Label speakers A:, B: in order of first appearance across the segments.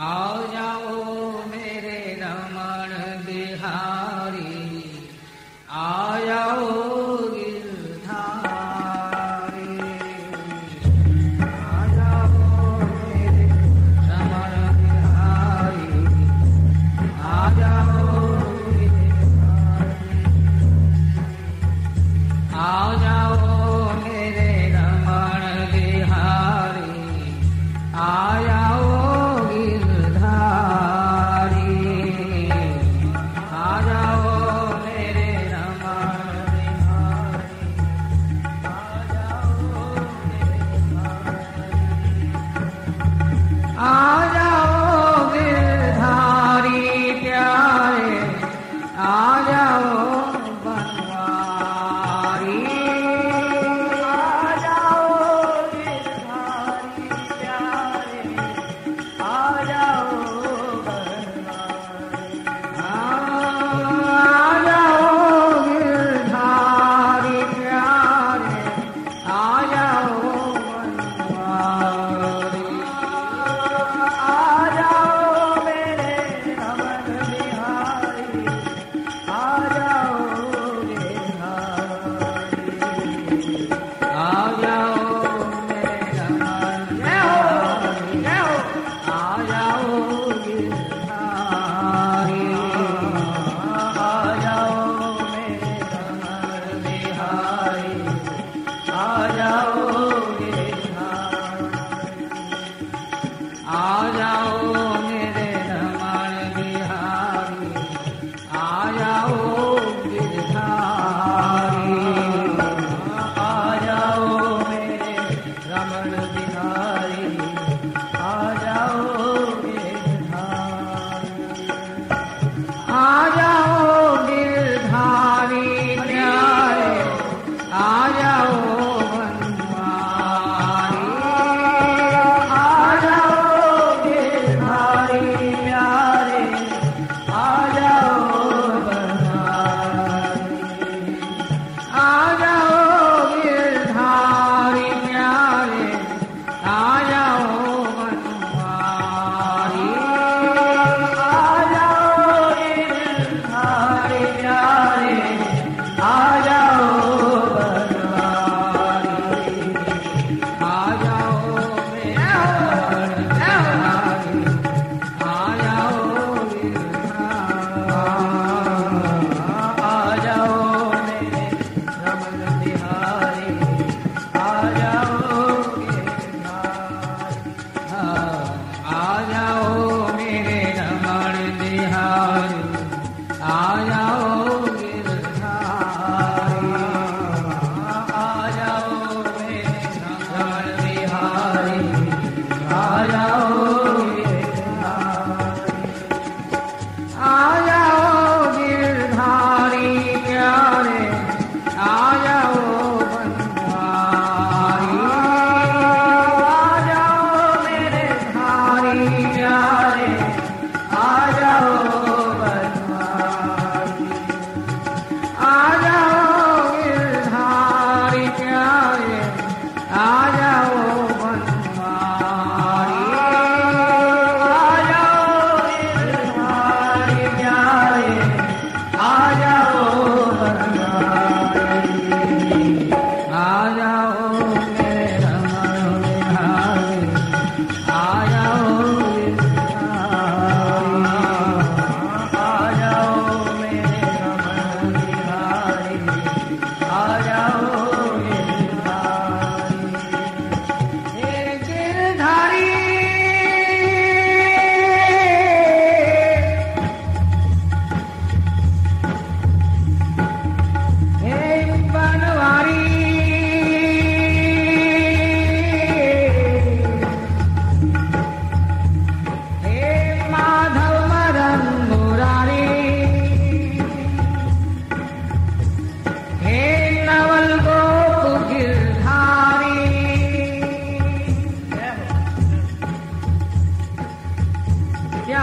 A: all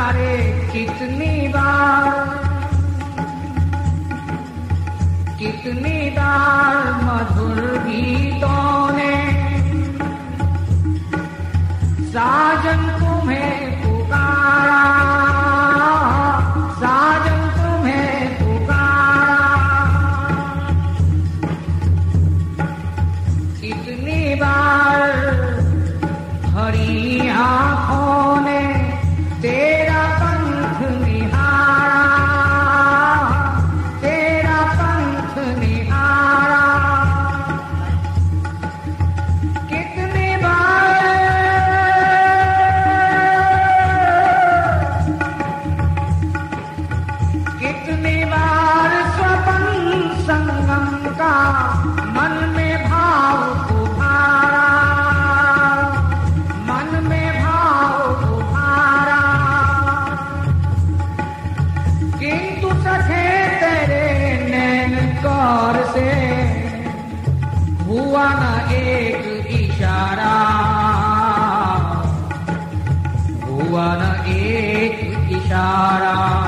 A: हारे कितनी बार कितनी बार मधुर गीतों ने साजन तुम्हें तारा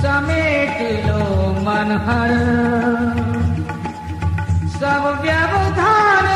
A: समेट लो मन हर सब व्यवधान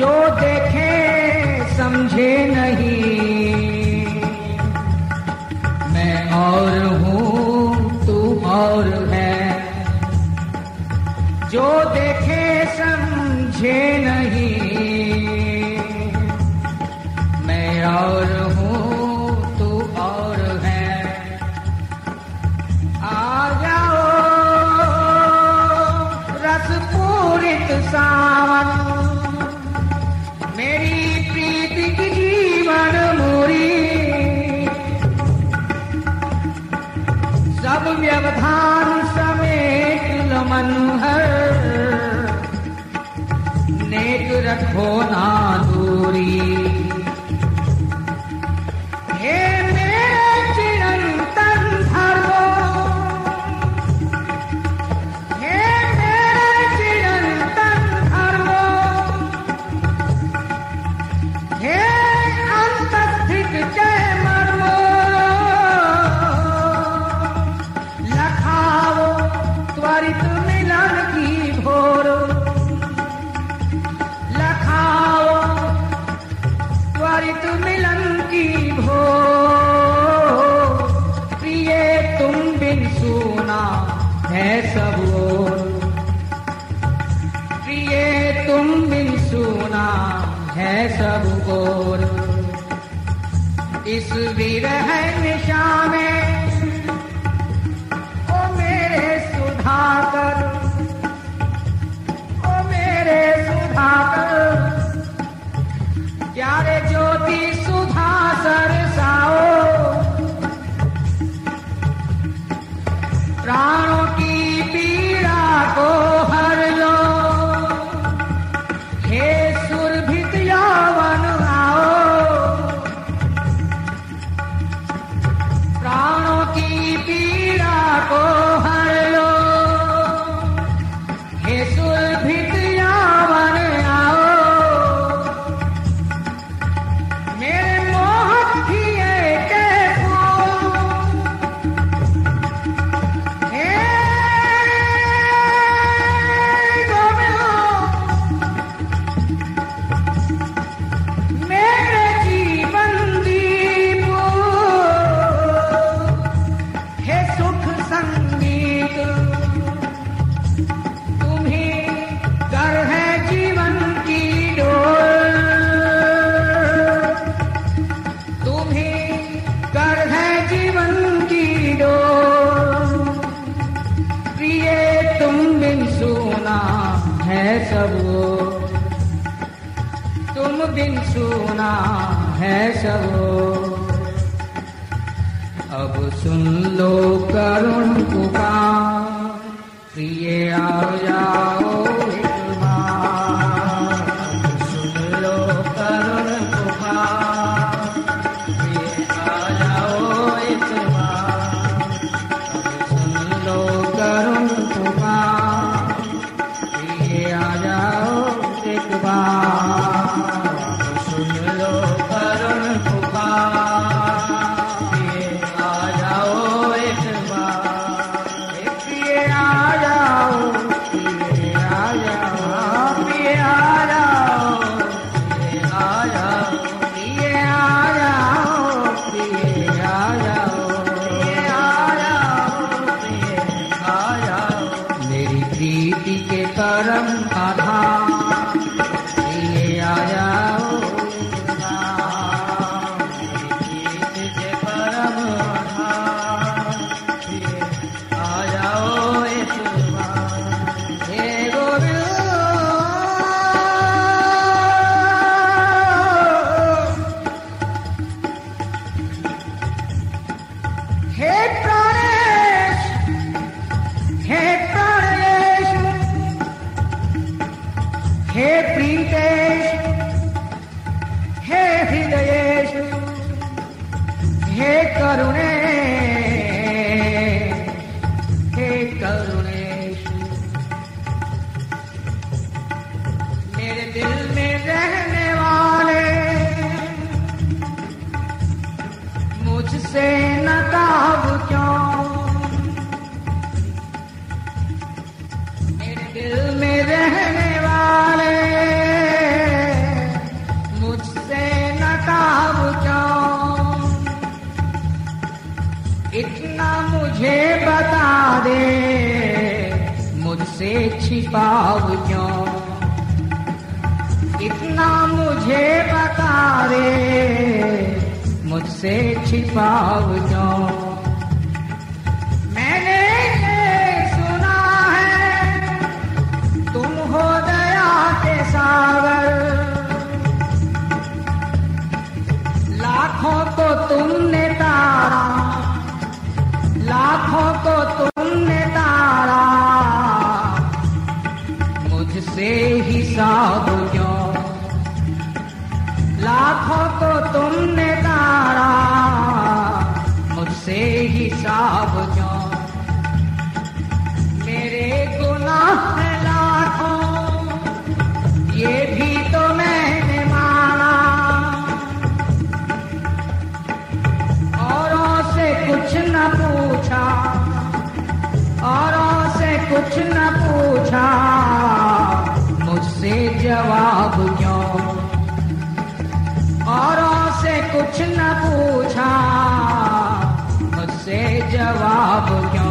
A: जो देखे समझे नहीं। मैं और हूँ तू और है। जो देखे समझे नहीं। 我。hào Yao. Oh. जवाब क्यों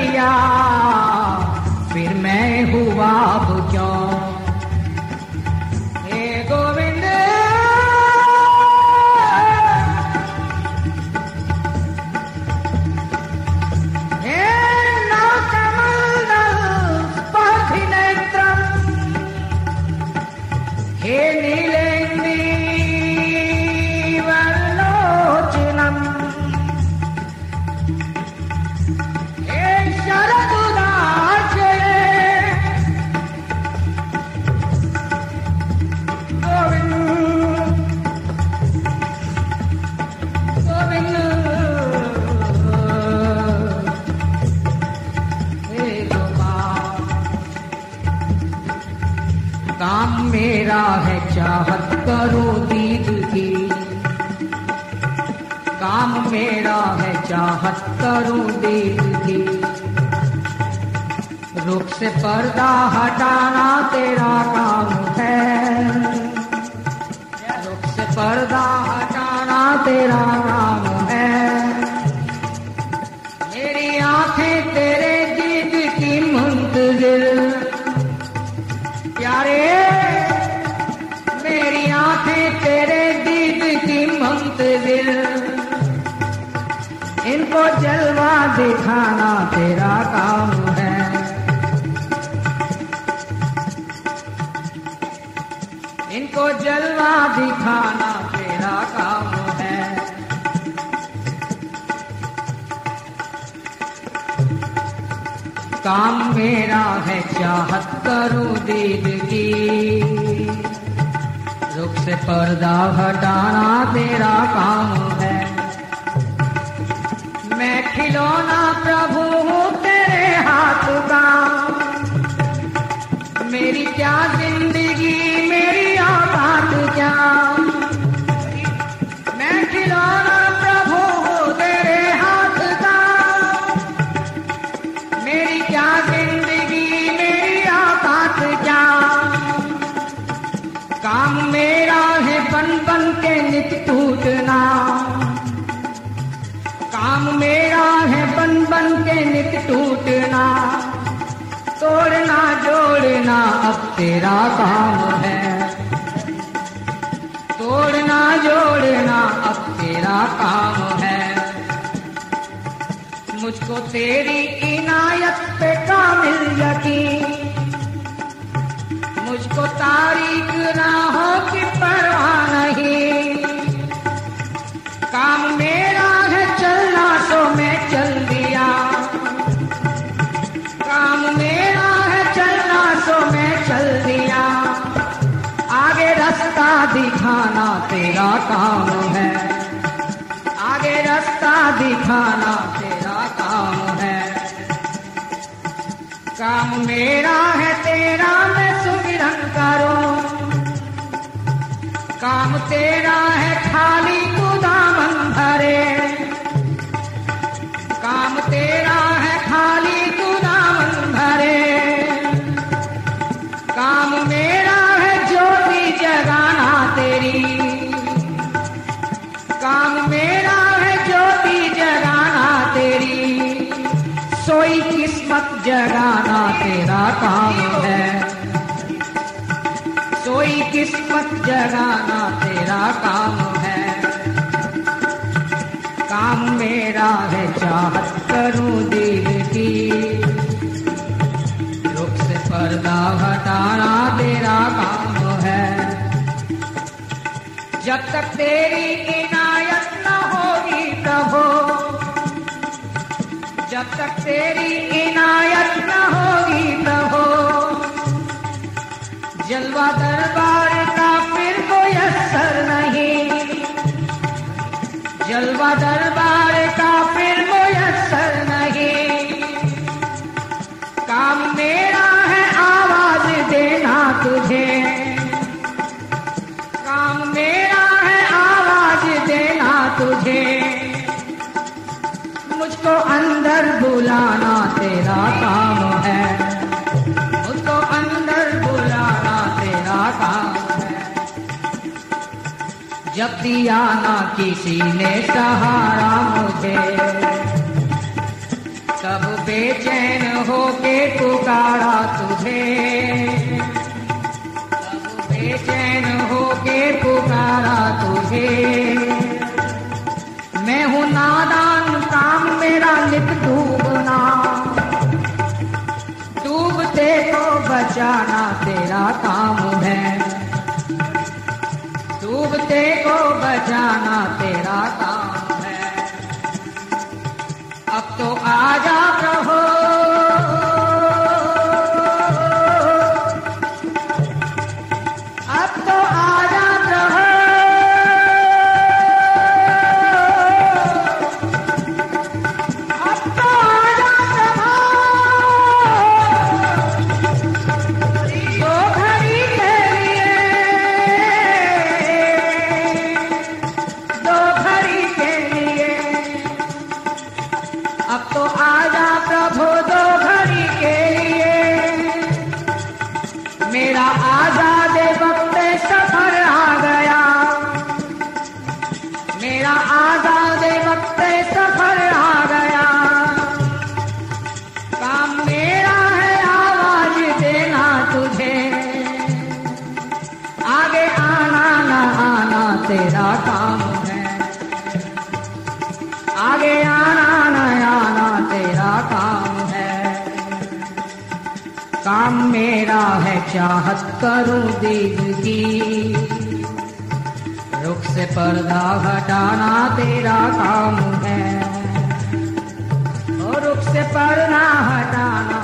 A: लिया फिर मैं हुआ चाहत करो दीद की। काम मेरा है, चाहत करो दीद की। रुख से पर्दा हटाना तेरा काम है। रुख से पर्दा हटाना तेरा काम दिखाना तेरा काम है। इनको जलवा दिखाना तेरा काम है। काम मेरा है चाहत करूँ दीदगी रुख से पर्दा हटाना तेरा काम प्रभु तेरे का। मेरी क्या ज़िंदगी जोड़ना अब तेरा काम है। तोड़ना, जोड़ना अब तेरा काम है। मुझको तेरी इनायत पे कामिल यकीन। मुझको तारीख ना हो तेरा काम है। आगे रास्ता दिखाना तेरा काम है। काम मेरा है, तेरा मैं सुमिरन करो। काम तेरा है, खाली मेरा है ज्योति जगाना तेरी? सोई किस्मत जगाना तेरा काम है। सोई किस्मत जगाना तेरा काम है। काम मेरा है, चाहत करूँ दिल की। रुख से पर्दा हटाना तेरा काम है। जब तक तेरी इनायत जब तक तेरी इनायत न होगी प्रभो। जलवा दरबार का फिर कोई असर नहीं। जलवा दरबार का जब दिया ना किसी ने सहारा मुझे, तब बेचैन होके पुकारा तुझे। तब बेचैन होके पुकारा तुझे। मैं हूँ नादान काम, मेरा नित डूबना। डूबते को बचाना तेरा काम बचाना तेरा काम। मेरा आज़ाद चाहत करूँ दीद की। रुख से पर्दा हटाना तेरा काम है। और रुख से पर्दा हटाना